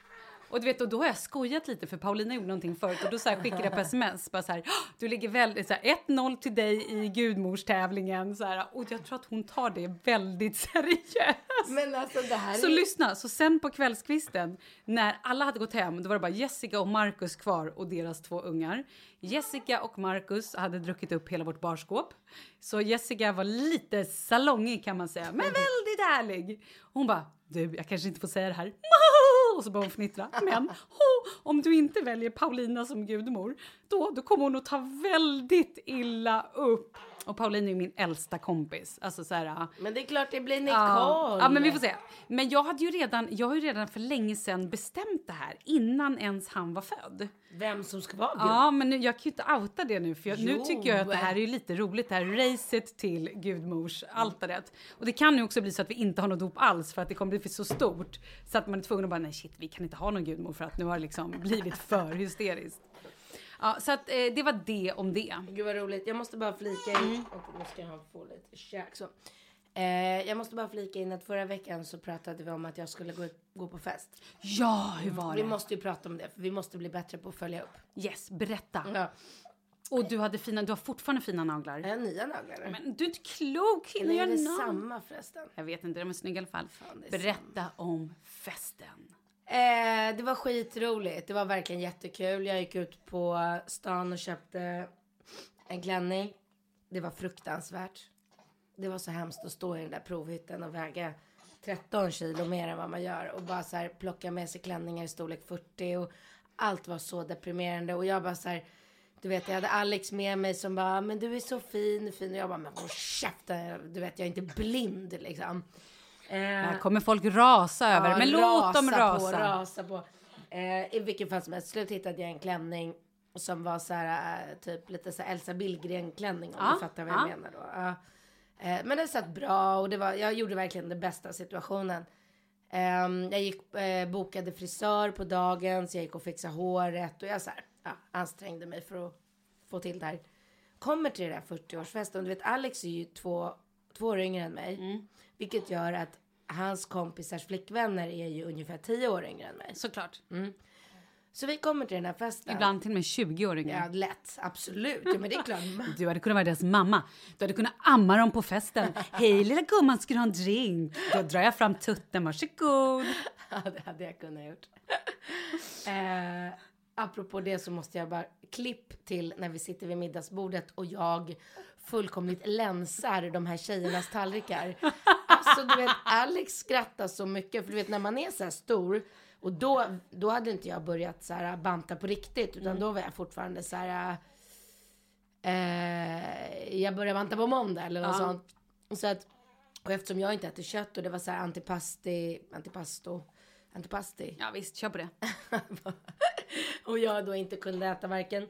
Och du vet, och då har jag skojat lite för Paulina gjorde någonting förut och då så skickade jag på sms bara så här, "Ah, du ligger väldigt så här 1-0 till dig i gudmorstävlingen så här, och jag tror att hon tar det väldigt seriöst. Men alltså det här Så är... lyssna, så sen på kvällskvisten när alla hade gått hem, då var det bara Jessica och Marcus kvar och deras två ungar. Jessica och Marcus hade druckit upp hela vårt barskåp. Så Jessica var lite salongig kan man säga, men väldigt härlig. Hon bara, du, jag kanske inte får säga det här. Och så började hon fnittra. Men oh, om du inte väljer Paulina som gudmor, då, då kommer hon att ta väldigt illa upp. Och Paulina är ju min äldsta kompis. Alltså så här, Men det är klart det blir Nicole. Ja, ja, men vi får se. Men jag hade ju redan, jag har ju redan för länge sedan bestämt det här innan ens han var född. Vem som ska vara gud. Ja, men nu, jag kan ju inte outa det nu för jag, nu tycker jag att det här är ju lite roligt, det här racet till gudmors altaret. Och det kan ju också bli så att vi inte har något dop alls för att det kommer bli så stort så att man är tvungen att bara nej shit, vi kan inte ha någon gudmor för att nu har det liksom blivit för hysteriskt. Ja, så att eh, det var det om det. Gud vad roligt. Jag måste bara flika in. Och nu ska jag få lite käk så. Eh, jag måste bara flika in att förra veckan så pratade vi om att jag skulle gå, gå på fest. Ja, hur var Vi det? måste ju prata om det för vi måste bli bättre på att följa upp. Yes, berätta. Ja. Och du hade fina, du har fortfarande fina naglar. Jag har nya naglar. Men du är inte klok, Eller hinner är det göra namn. samma förresten? Jag vet inte, de är snygga i alla fall. det är Berätta om festen. Eh, det var skitroligt. Det var verkligen jättekul. Jag gick ut på stan och köpte en klänning. Det var fruktansvärt. Det var så hemskt att stå i den där provhytten och väga 13 kilo mer än vad man gör och bara så här plocka med sig klänningar i storlek 40 och allt var så deprimerande och jag bara så här du vet jag hade Alex med mig som bara ah, men du är så fin fin och jag bara men håll käften du vet jag är inte blind liksom. Eh, Här kommer folk rasa över, Ja, men låt dem På, rasa. rasa på. Eh, I vilken fall som helst, slut hittade jag en klänning som var så här, eh, typ lite så här Elsa Billgren klänning om Ja, du fattar vad ja. jag menar då. Eh, men det satt bra och det var, jag gjorde verkligen det bästa situationen. Ehm, jag gick, eh, bokade frisör på dagen så jag gick och fixade håret och jag så här, ja, ansträngde mig för att få till det här. Kommer till den där 40-årsfesten och du vet Alex är ju två, två år yngre än mig. Mm. Vilket gör att hans kompisars flickvänner är ju ungefär 10 år yngre än mig. Såklart. Mm. Så vi kommer till den här festen. Ibland till och med 20 år yngre. Ja, lätt. Absolut. Ja, men det är klart. Du hade kunnat vara deras mamma. Du hade kunnat amma dem på festen. Hej lilla gumman, ska du ha en drink? Då drar jag fram tutten, varsågod. Ja, det hade jag kunnat gjort. eh, apropå det så måste jag bara klipp till när vi sitter vid middagsbordet och jag fullkomligt länsar de här tjejernas tallrikar. Alltså du vet, Alex skrattar så mycket för du vet när man är så här stor och då, då hade inte jag börjat så här banta på riktigt utan då var jag fortfarande så här eh, jag börjar banta på måndag eller något Ja. sånt. Så att, och eftersom jag inte äter kött och det var så här antipasti, antipasto, antipasti. Ja visst, kör på det. och jag då inte kunde äta varken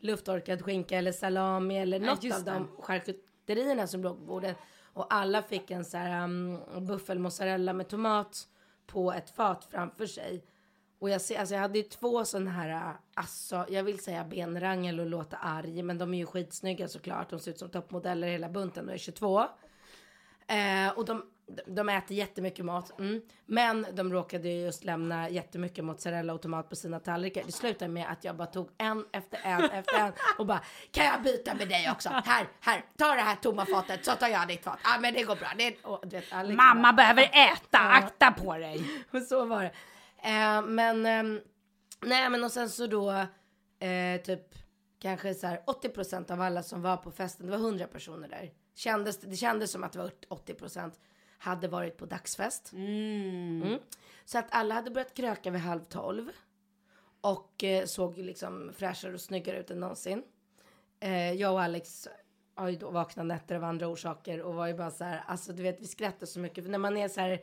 lufttorkad skinka eller salami eller något just av de charkuterierna som låg på bordet. Och alla fick en så här um, buffelmozzarella med tomat på ett fat framför sig. Och jag, ser, alltså jag hade ju två sådana här, alltså, jag vill säga benrangel och låta arg, men de är ju skitsnygga såklart. De ser ut som toppmodeller hela bunten och är 22. Eh, och de, De- äter jättemycket mat. Mm. Men de råkade ju just lämna jättemycket mozzarella och tomat på sina tallrikar. Det slutade med att jag bara tog en efter en efter en och bara kan jag byta med dig också? Här, här, ta det här tomma fatet så tar jag ditt fat. Ja men det går bra. Det, och, vet, Mamma bara- behöver äta, Ja. akta på dig. Och så var det. Eh, men, ehm, nej men och sen så då, eh, typ kanske så här 80% av alla som var på festen, det var 100 personer där. Kändes, det kändes som att det var 80% hade varit på dagsfest. Mm. Så att alla hade börjat kröka vid halv tolv. Och eh, såg ju liksom fräschare och snyggare ut än någonsin. Eh, jag och Alex har ju då vaknat nätter av andra orsaker och var ju bara så här, alltså du vet vi skrattar så mycket för när man är så här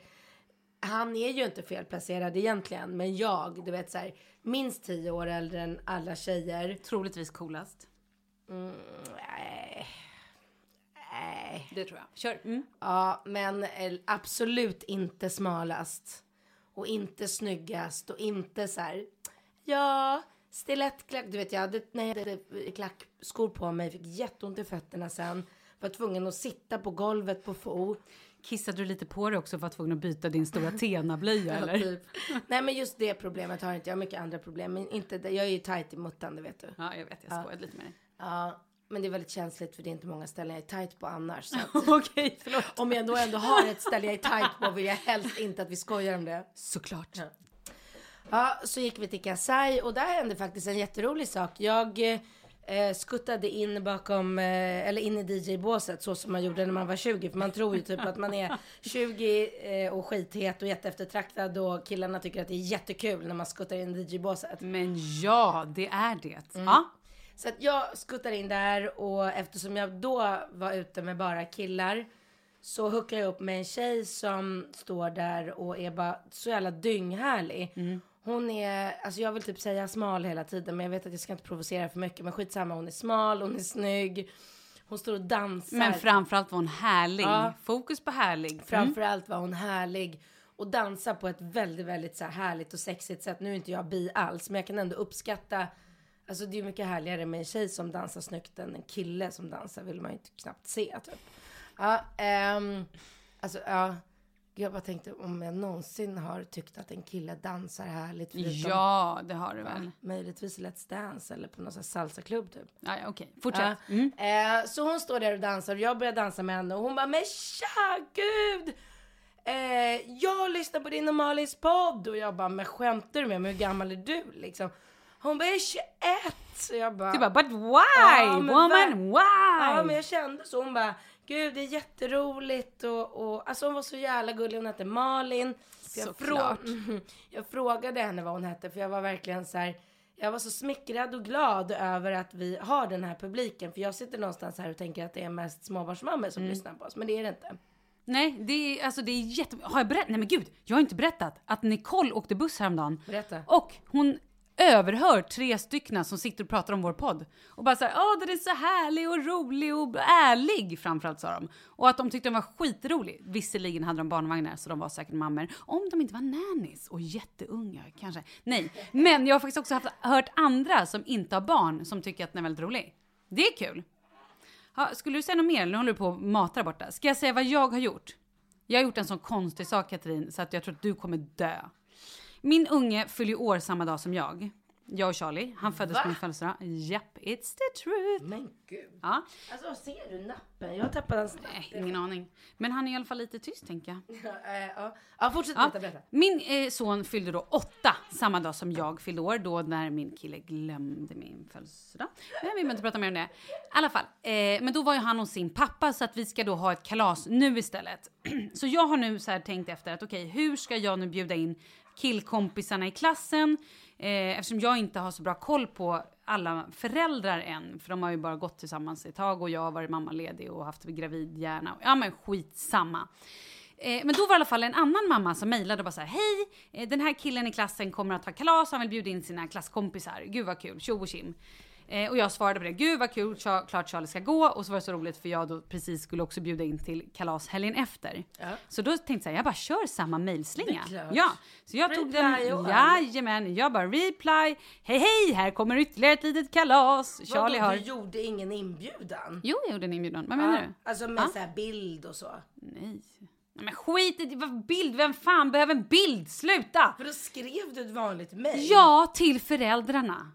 han är ju inte felplacerad egentligen, men jag, du vet så här, minst tio år äldre än alla tjejer. Troligtvis coolast. Mm, nej. Nej. Det tror jag. Kör. Mm. Ja, men absolut inte smalast. Och inte snyggast och inte så här, ja, stilettklack. Du vet, jag hade, när jag hade klackskor på mig, fick jätteont i fötterna sen. Var tvungen att sitta på golvet på fo. Kissade du lite på dig också för att tvungen att byta din stora Tena-blöja Ja, eller? typ. Nej men just det problemet har inte jag, mycket andra problem. Men inte det. Jag är ju tajt i muttan, det vet du. Ja, jag vet. Jag skojade lite med dig. Ja, men det är väldigt känsligt för det är inte många ställen jag är tajt på annars. Okej, förlåt. om jag då ändå har ett ställe jag är tajt på vill jag helst inte att vi skojar om det. Såklart. Ja. Ja, så gick vi till Kasai och där hände faktiskt en jätterolig sak. Jag eh, skuttade in bakom, eh, eller in i DJ-båset så som man gjorde när man var 20. För man tror ju typ att man är 20 eh, och skithet och jätteeftertraktad och killarna tycker att det är jättekul när man skuttar in i DJ-båset. Men ja, det är det. Mm. Ja. Så att jag skuttar in där och eftersom jag då var ute med bara killar så hookar jag upp med en tjej som står där och är bara så jävla dynghärlig. Hon är, alltså jag vill typ säga smal hela tiden men jag vet att jag ska inte provocera för mycket men skitsamma hon är smal, hon är snygg. Hon står och dansar. Men framförallt var hon härlig. Ja. Fokus på härlig. Mm. Framförallt var hon härlig och dansar på ett väldigt, väldigt så här härligt och sexigt sätt. Nu är inte jag bi alls, men jag kan ändå uppskatta. Alltså det är mycket härligare med en tjej som dansar snyggt än en kille som dansar vill man ju inte knappt se typ. Ja, ehm, alltså ja. Jag bara tänkte om jag någonsin har tyckt att en kille dansar härligt. förutom- Ja, det har du Ja, väl. möjligtvis Let's Dance eller på någon sån här salsaklubb typ. Ja, ja, okej. Fortsätt. Ja. Mm. Eh, så hon står där och dansar och jag börjar dansa med henne och hon bara men tja gud! Eh, jag lyssnar på din och Malins podd och jag bara men skämtar du med mig? Hur gammal är du liksom? Hon bara jag är 21! Så jag bara, Du bara, but why? men Woman, why? Ja men jag kände så. Hon bara gud det är jätteroligt och, och alltså hon var så jävla gullig. Hon hette Malin. Så jag, Såklart. Mhm. jag frågade henne vad hon hette för jag var verkligen så här. Jag var så smickrad och glad över att vi har den här publiken. För jag sitter någonstans här och tänker att det är mest småbarnsmammor som Mm. lyssnar på oss. Men det är det inte. Nej, det är, alltså det är jätte... Har jag berättat? Nej men gud, jag har inte berättat att Nicole åkte buss häromdagen. Berätta. Och hon överhör tre stycken som sitter och pratar om vår podd. Och bara såhär, åh den är så härlig och rolig och ärlig framförallt sa de. Och att de tyckte den var skitrolig. Visserligen hade de barnvagnar så de var säkert mammor. Om de inte var nannies och jätteunga kanske. Nej, men jag har faktiskt också haft, hört andra som inte har barn som tycker att den är väldigt rolig. Det är kul. Ha, skulle du säga något mer? Nu håller du på att mata där borta. Ska jag säga vad jag har gjort? Jag har gjort en sån konstig sak Katrin så att jag tror att du kommer dö. Min unge fyller år samma dag som jag. Jag och Charlie. Han föddes Va? på min födelsedag. Japp, it's the truth. Men gud. Ja. Alltså ser du nappen? Jag har tappat hans Nej, ingen aning. Men han är i alla fall lite tyst tänker jag. Ja, eh, ja. ja fortsätt Ja. berätta, berätta. Min eh, son fyllde då åtta samma dag som jag fyllde år, då när min kille glömde min födelsedag. Men vi behöver inte prata mer om det. I alla fall, eh, men då var ju han hos sin pappa så att vi ska då ha ett kalas nu istället. så jag har nu så här tänkt efter att okej, hur ska jag nu bjuda in killkompisarna i klassen? Eh, eftersom jag inte har så bra koll på alla föräldrar än, för de har ju bara gått tillsammans ett tag och jag har varit mammaledig och haft gravidhjärna. Ja men skitsamma. Eh, men då var det i alla fall en annan mamma som mejlade och bara så här, hej, eh, den här killen i klassen kommer att ha kalas, han vill bjuda in sina klasskompisar. Gud vad kul, tjo och tjim. Eh, och jag svarade på det, gud vad kul, klart Charlie ska gå. Och så var det så roligt för jag då precis skulle också bjuda in till kalas helgen efter. Ja. Så då tänkte jag så här, jag bara kör samma mejlslinga. Ja, så jag tog den, Reply jajamän, jag bara reply, hej hej, här kommer ytterligare ett litet kalas. Charlie har... du gjorde ingen inbjudan? Jo, jag gjorde en inbjudan, vad menar ja. du? Alltså med Ja. så här bild och så? Nej. Men skit i bild, vem fan behöver en bild? Sluta! För då skrev du ett vanligt mejl? Ja, till föräldrarna.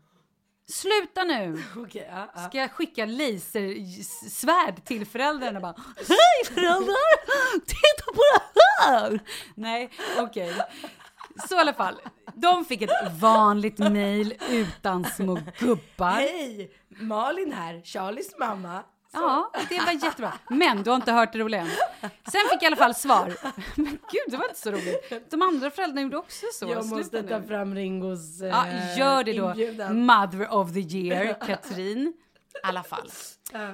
Sluta nu! Okej, ja, ja. Ska jag skicka lasersvärd till föräldrarna bara Hej föräldrar! Titta på det här! Nej, okej. Så i alla fall, de fick ett vanligt mejl utan små gubbar. Hej! Malin här, Charlies mamma. Ja, det var jättebra. Men du har inte hört det roliga än. Sen fick jag i alla fall svar. Men gud, det var inte så roligt. De andra föräldrarna gjorde också så. Jag Sluta måste nu. ta fram Ringos eh, Ja, gör det då. inbjudan. Mother of the year, Katrin. I alla fall.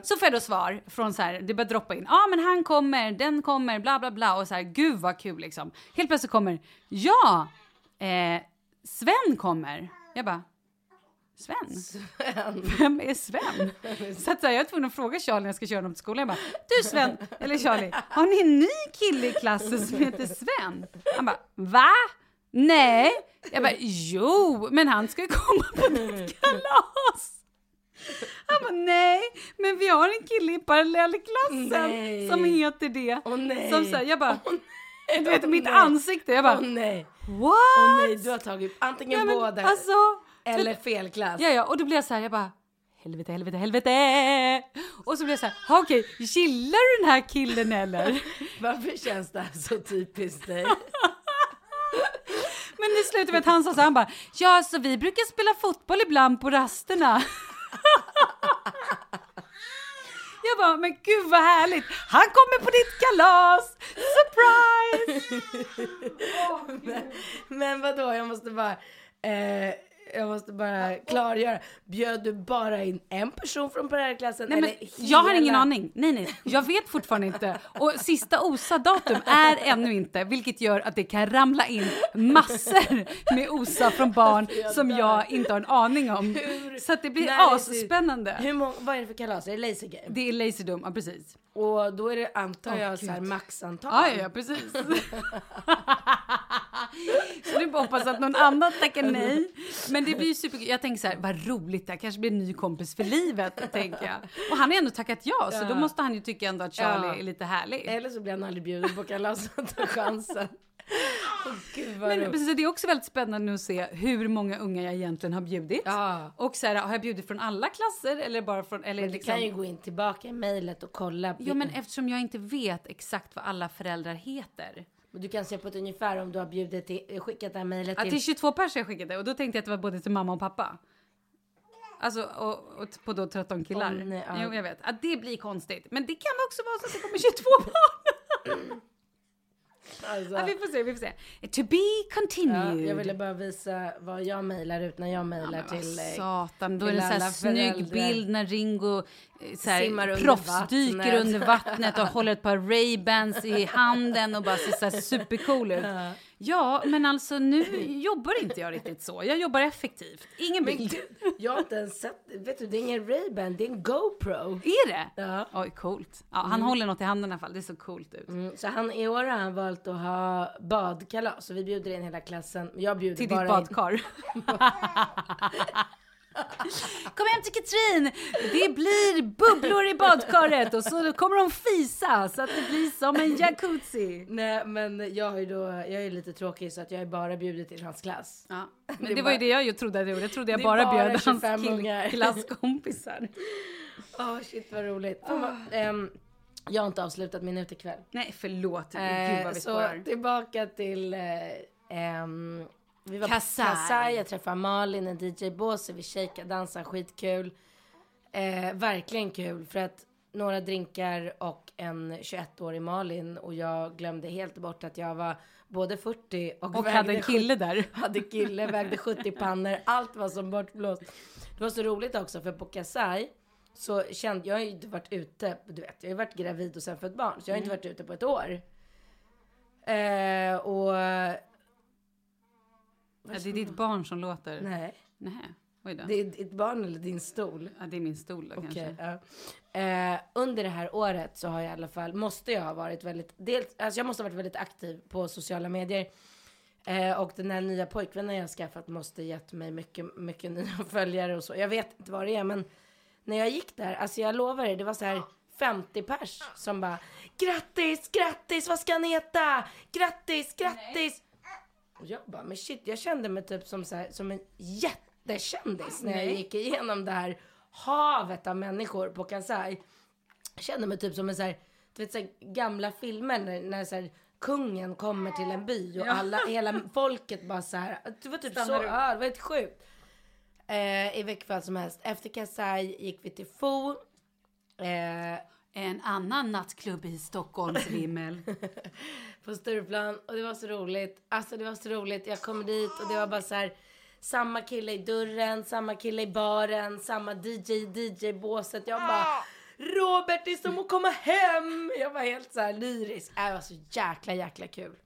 Så får jag då svar från så här, det börjar droppa in. Ja, ah, men han kommer, den kommer, bla bla bla. Och så här, gud vad kul liksom. Helt plötsligt kommer, ja, eh, Sven kommer. Jag bara, Sven? Vem är Sven? Så att så här, jag är tvungen att fråga Charlie när jag ska köra honom till skolan. Jag bara, du Sven, eller Charlie, har ni en ny kille i klassen som heter Sven? Han bara, va? Nej. Jag bara, jo, men han ska ju komma på ditt kalas. Han bara, nej, men vi har en kille i parallellklassen Nej. som heter det. Åh nej. Som så här, jag bara, du vet Åh, mitt nej. ansikte, jag bara, Åh nej. what? Åh nej, du har tagit antingen Ja, men båda Alltså, eller fel klass. Ja, ja, och då blir jag så här, jag bara, helvete, helvete, helvete. Och så blir jag så här, "Ha, okej, gillar du den här killen eller? Varför känns det här så typiskt dig? Men det slutade med att han sa så han bara, ja, så vi brukar spela fotboll ibland på rasterna. Jag bara, men gud vad härligt! Han kommer på ditt kalas! Surprise! men, men vadå, jag måste bara... Eh, jag måste bara klargöra. Bjöd du bara in en person från parallellklassen? Nej, men eller jag har ingen hela- aning. Nej, nej, jag vet fortfarande inte. Och sista OSA-datum är ännu inte, vilket gör att det kan ramla in massor med OSA från barn som jag inte har en aning om. Hur- Så att det blir asspännande. Hur många, vad är det för kalas? Är det laser game? Det är laserdom, ja precis. Och då är det, antar jag, så här maxantal. Ja, ja, ja, precis. så du bara hoppas att någon annan tackar nej. Men det blir ju superkul. Jag tänker så här, vad roligt, det här kanske blir en ny kompis för livet, tänker jag. Och han har ändå tackat ja, så Ja. då måste han ju tycka ändå att Charlie Ja. är lite härlig. Eller så blir han aldrig bjuden på kalas och tar chansen. Men precis, det är också väldigt spännande att se hur många unga jag egentligen har bjudit. Ja. Och så här, har jag bjudit från alla klasser eller bara från... Eller Men du liksom... kan ju gå in tillbaka i mejlet och kolla. Jo, men eftersom jag inte vet exakt vad alla föräldrar heter. Men Du kan se på ett ungefär om du har bjudit till, skickat det här mejlet Ja, till... till 22 personer jag skickade och då tänkte jag att det var både till mamma och pappa. Alltså, och, och på då 13 killar. Åh, nej, ja. Jo, jag vet. Att det blir konstigt. Men det kan också vara så att det kommer 22 barn. Alltså, Ja, vi får se, vi får se. To be ja, continued. jag ville bara visa vad jag mejlar ut när jag mejlar vad till... eh, Satan, då är till det en sån snygg bild när Ringo eh, så här, under proffsdyker vattnet. under vattnet och håller ett par Ray-Bans i handen och bara ser så supercool ut. Ja. Ja, men alltså nu jobbar inte jag riktigt så. Jag jobbar effektivt. Ingen bild. jag har inte ens sett... Vet du, det är ingen Ray-Ban, det är en GoPro. Är det? Ja. Oj, coolt. Ja, han Mm. håller något i handen i alla fall. Det ser så coolt ut. Mm, så han, i år har han valt att ha badkalas. Så vi bjuder in hela klassen. Jag bjuder Till bara ditt badkar. Kom hem till Katrin! Det blir bubblor i badkaret och så kommer de fisa så att det blir som en jacuzzi. Nej, men jag ju då... Jag är lite tråkig så att jag har bara bjudit till hans klass. Ja. Det Men är det var ju bara- det jag ju trodde att jag gjorde. Jag trodde jag Det är bara, bara bjöd hans 25 kill- ungar. klasskompisar. Åh shit vad roligt. Vad, ehm, jag har inte avslutat min utekväll. Nej, förlåt. Gud Eh, vad vi så spårar. tillbaka till... Eh, ehm, vi var Kasai. på Kasai, jag träffade Malin, en DJ-båse, vi shakade, dansade, skitkul. Eh, verkligen kul för att några drinkar och en 21-årig Malin och jag glömde helt bort att jag var både 40 och, Och hade en kille 70 där. Hade kille, vägde 70 pannor, allt var som bortblåst. Det var så roligt också för på Kasai så kände jag har ju inte varit ute, du vet, jag har ju varit gravid och sen fött barn så jag har inte Mm. varit ute på ett år. Eh, och... Ja, det är ditt barn som låter. Nej. Nej. Oj då. Det är ditt barn eller din stol? Ja, det är min stol då Okej, kanske. ja. eh, under det här året så har jag i alla fall, måste jag ha varit väldigt, dels, alltså jag måste ha varit väldigt aktiv på sociala medier. Eh, och den här nya pojkvännen jag har skaffat måste gett mig mycket, mycket nya följare och så. Jag vet inte vad det är, men när jag gick där, alltså jag lovar er, det var så här 50 pers som bara grattis, grattis, vad ska han heta? Grattis, grattis. Och jag bara, men shit, jag kände mig typ som, så här, som en jättekändis när jag Nej. gick igenom det här havet av människor på Kansai. Jag kände mig typ som en så här, du vet så här, gamla filmer när, när så här, kungen kommer till en by och Ja. alla, hela folket bara så här. Det var typ Stannar så, upp. ja, det var helt sjukt. Eh, I vilket fall som helst. Efter Kansai gick vi till Fo. Eh, en annan nattklubb i Stockholms vimmel. på Stureplan. Och det var så roligt. Alltså det var så roligt. Jag kom dit och det var bara så här. Samma kille i dörren, samma kille i baren, samma DJ DJ-båset. Jag bara Robert det är som att komma hem! Jag var helt så här lyrisk. Äh, Det var så jäkla jäkla kul.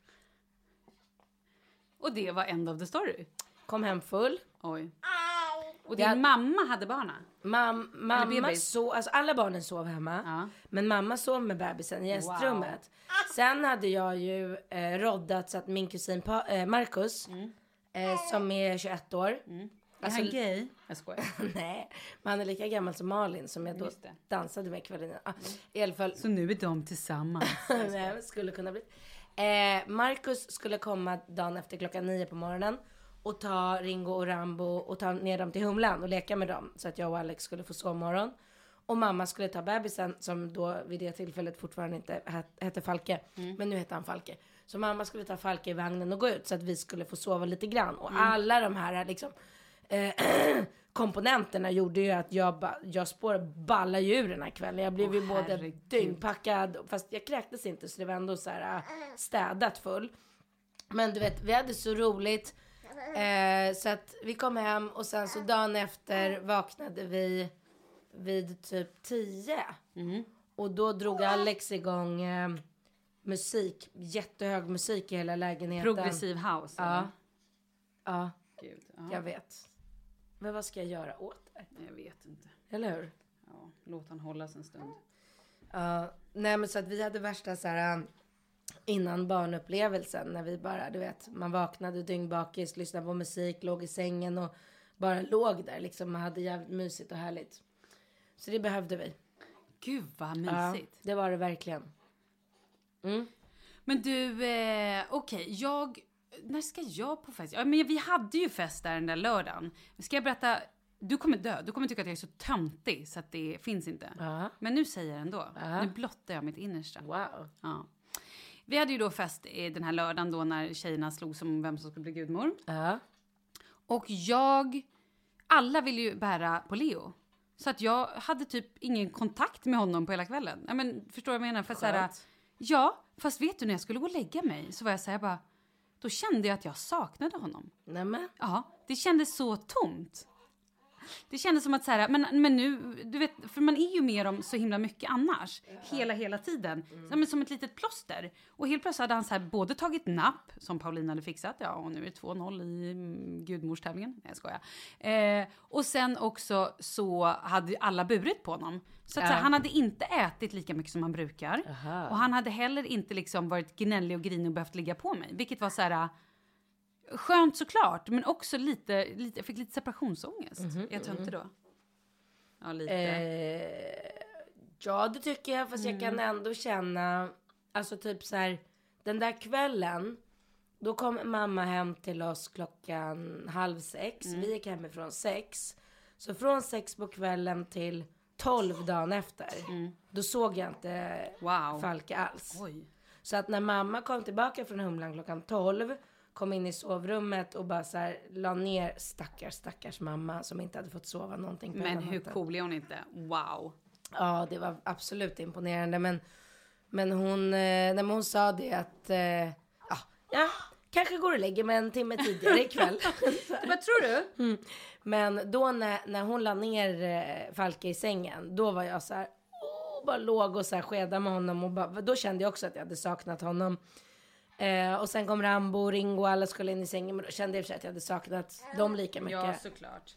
Och det var end of the story. Kom hem full. Oj. Och din Jag- mamma hade barna? Mam, mamma sov, alltså alla barnen sov hemma. Men mamma sov med bebisen i gästrummet. Sen hade jag ju eh, roddat så att min kusin pa- eh, Marcus, eh, som är 21 år. Är han gay? Jag skojar. Nej, men han är lika gammal som Malin som jag då dansade med kvällen ah, I alla fall. Så nu är de tillsammans. Nej, skulle kunna bli. Eh, Marcus skulle komma dagen efter klockan nio på morgonen och ta Ringo och Rambo och ta ner dem till Humlan och leka med dem så att jag och Alex skulle få sovmorgon. Och mamma skulle ta bebisen som då vid det tillfället fortfarande inte het- hette Falke, men nu heter han Falke. Så mamma skulle ta Falke i vagnen och gå ut så att vi skulle få sova lite grann. Och Mm. alla de här liksom eh, komponenterna gjorde ju att jag, ba, jag spår balla ju ur den här kvällen. Jag blev ju Åh, både herregud. dyngpackad, fast jag kräktes inte så det var ändå så här städat full. Men du vet, vi hade så roligt. Eh, så att vi kom hem och sen så dagen efter vaknade vi vid typ 10. Och då drog Alex igång eh, musik, jättehög musik i hela lägenheten. Progressiv house, Ja. eller? Ja. Gud, ja. Jag vet. Men vad ska jag göra åt det? Jag vet inte. Eller hur? Ja, låt han hållas en stund. Ja, nej men så att vi hade värsta så här innan barnupplevelsen när vi bara, du vet, man vaknade dyngbakis, lyssnade på musik, låg i sängen och bara låg där liksom. Man hade jävligt mysigt och härligt. Så det behövde vi. Gud vad Ja, mysigt. det var det verkligen. Mm. Men du, eh, okej, jag... När ska jag på fest? Ja, men vi hade ju fest där den där lördagen. Ska jag berätta? Du kommer dö. Du kommer tycka att jag är så töntig så att det finns inte. Men nu säger jag ändå. Nu blottar jag mitt innersta. Wow. Ja. Vi hade ju då fest den här lördagen då när tjejerna slog som vem som skulle bli gudmor. Och jag... Alla ville ju bära på Leo. Så att jag hade typ ingen kontakt med honom på hela kvällen. Ja, men, förstår du vad jag menar? För så här, Skönt. ja, fast vet du när jag skulle gå och lägga mig så var jag så här bara... Då kände jag att jag saknade honom. Nämen. Ja, det kändes så tomt. Det kändes som att så här, men, men nu, du vet, för man är ju med dem så himla mycket annars. Hela, hela tiden. Ja, men som ett litet plåster. Och helt plötsligt hade han så här både tagit napp, som Paulina hade fixat, ja och nu är det 2-0 i mm, gudmorstävlingen. Nej jag skojar. Eh, och sen också så hade alla burit på honom. Så att, så här, Ja. han hade inte ätit lika mycket som han brukar. Aha. Och han hade heller inte liksom varit gnällig och grinig och behövt ligga på mig. Vilket var så här... Skönt såklart, men också lite, lite jag fick lite separationsångest. Mhm, Är jag töntig då? Ja, lite. Eh, ja, det tycker jag. Fast jag kan Mm. ändå känna, alltså typ så här, den där kvällen. Då kom mamma hem till oss klockan halv sex. Mm. Vi gick hemifrån sex. Så från sex på kvällen till tolv dagen efter. Då såg jag inte Mm. Wow. Falke alls. Oj. Så att när mamma kom tillbaka från Humlan klockan 12, kom in i sovrummet och bara så här la ner stackars, stackars mamma som inte hade fått sova någonting på Men hela hur natten. cool är hon inte? Wow. Ja, det var absolut imponerande. Men, men, hon, eh, nej, men hon sa det att, eh, ja, ja, kanske går och lägger mig en timme tidigare ikväll. Vad tror du? Mm. Men då när, när hon la ner eh, Falke i sängen, då var jag så här, oh, bara låg och så här skedade med honom. Och bara, då kände jag också att jag hade saknat honom. Eh, och sen kom Rambo, Ringo, alla skulle in i sängen. Men då kände jag för sig att jag hade saknat dem lika mycket. Ja, såklart.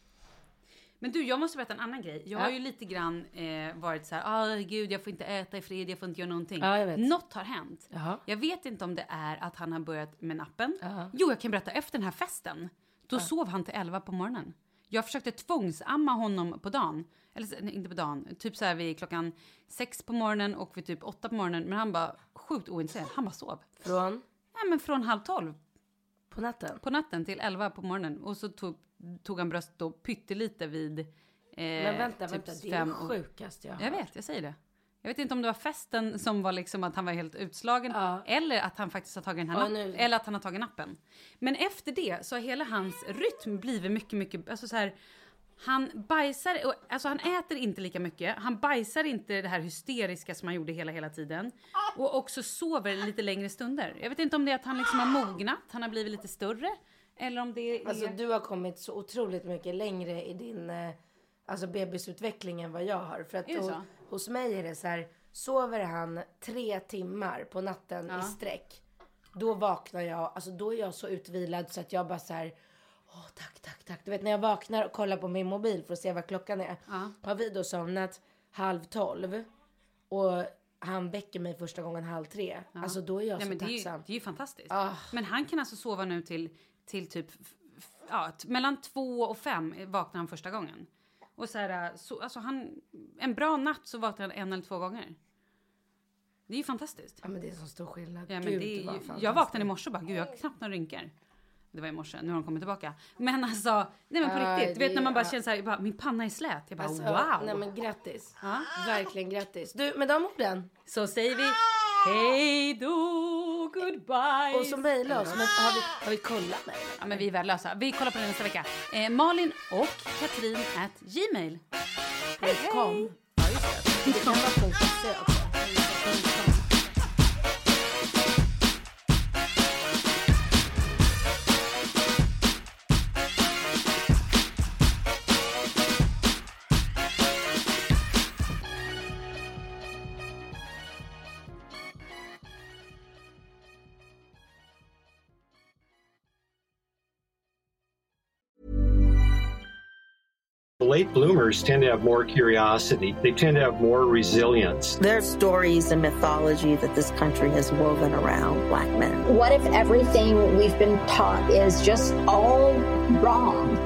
Men du, jag måste berätta en annan grej. Jag Ja. har ju lite grann eh, varit så här, ah gud, jag får inte äta i fred, jag får inte göra någonting. Ja, jag vet. Något har hänt. Jaha. Jag vet inte om det är att han har börjat med nappen. Jo, jag kan berätta efter den här festen. Då sov han till 11 på morgonen. Jag försökte tvångsamma honom på dagen. Eller nej, inte på dagen, typ så här vid klockan sex på morgonen och vid typ åtta på morgonen. Men han bara sjukt ointresserad. Han bara sov. Från? Nej, men från halv tolv. På natten? På natten till elva på morgonen. Och så tog, tog han bröst då pyttelite vid eh, Men vänta, typ vänta, det är det sjukaste jag har Jag vet, jag säger det. Jag vet inte om det var festen som var liksom att han var helt utslagen eller att han faktiskt har tagit den här Ja, napp- eller att han har tagit nappen. Men efter det så har hela hans rytm blivit mycket, mycket, alltså så här, han bajsar, alltså han äter inte lika mycket, han bajsar inte det här hysteriska som han gjorde hela, hela tiden. Och också sover lite längre stunder. Jag vet inte om det är att han liksom har mognat, han har blivit lite större. Eller om det är... Alltså du har kommit så otroligt mycket längre i din eh, alltså bebisutveckling än vad jag har. För att Är det ho- så? hos mig är det så här, sover han tre timmar på natten Ja. i sträck. Då vaknar jag, alltså då är jag så utvilad så att jag bara så här, åh tack, tack, tack. Du vet när jag vaknar och kollar på min mobil för att se vad klockan är. Har vi då somnat halv tolv och han väcker mig första gången halv tre. Ja. Alltså då är jag Nej, så det är ju- tacksam. Det är ju fantastiskt. Ah. Men han kan alltså sova nu till, till typ ja, mellan två och fem vaknar han första gången. Och så här, så, alltså han, en bra natt så vaknar han en eller två gånger. Det är ju fantastiskt. Ja men det är så stor skillnad. Ja, men Gud, det är, jag vaknade i morse och bara, gud jag har knappt några rynkor. Det var i morse, nu har de kommit tillbaka. Men alltså, nej men på Ja, riktigt. Du vet det- när man bara ja. känner så här, bara, min panna är slät. Jag bara Alltså, wow. Nej men grattis. Verkligen grattis. Du med de orden. Så säger vi hej då, goodbye. Och så mejla oss. Men har vi, har vi kollat med Ja, men vi är värdelösa. Vi kollar på det nästa vecka. Eh, Malin och Katrin at gmail. Hej, kom. Ja, just det. Det kan vara punkt Late bloomers tend to have more curiosity. They tend to have more resilience. There are stories and mythology that this country has woven around black men. What if everything we've been taught is just all wrong?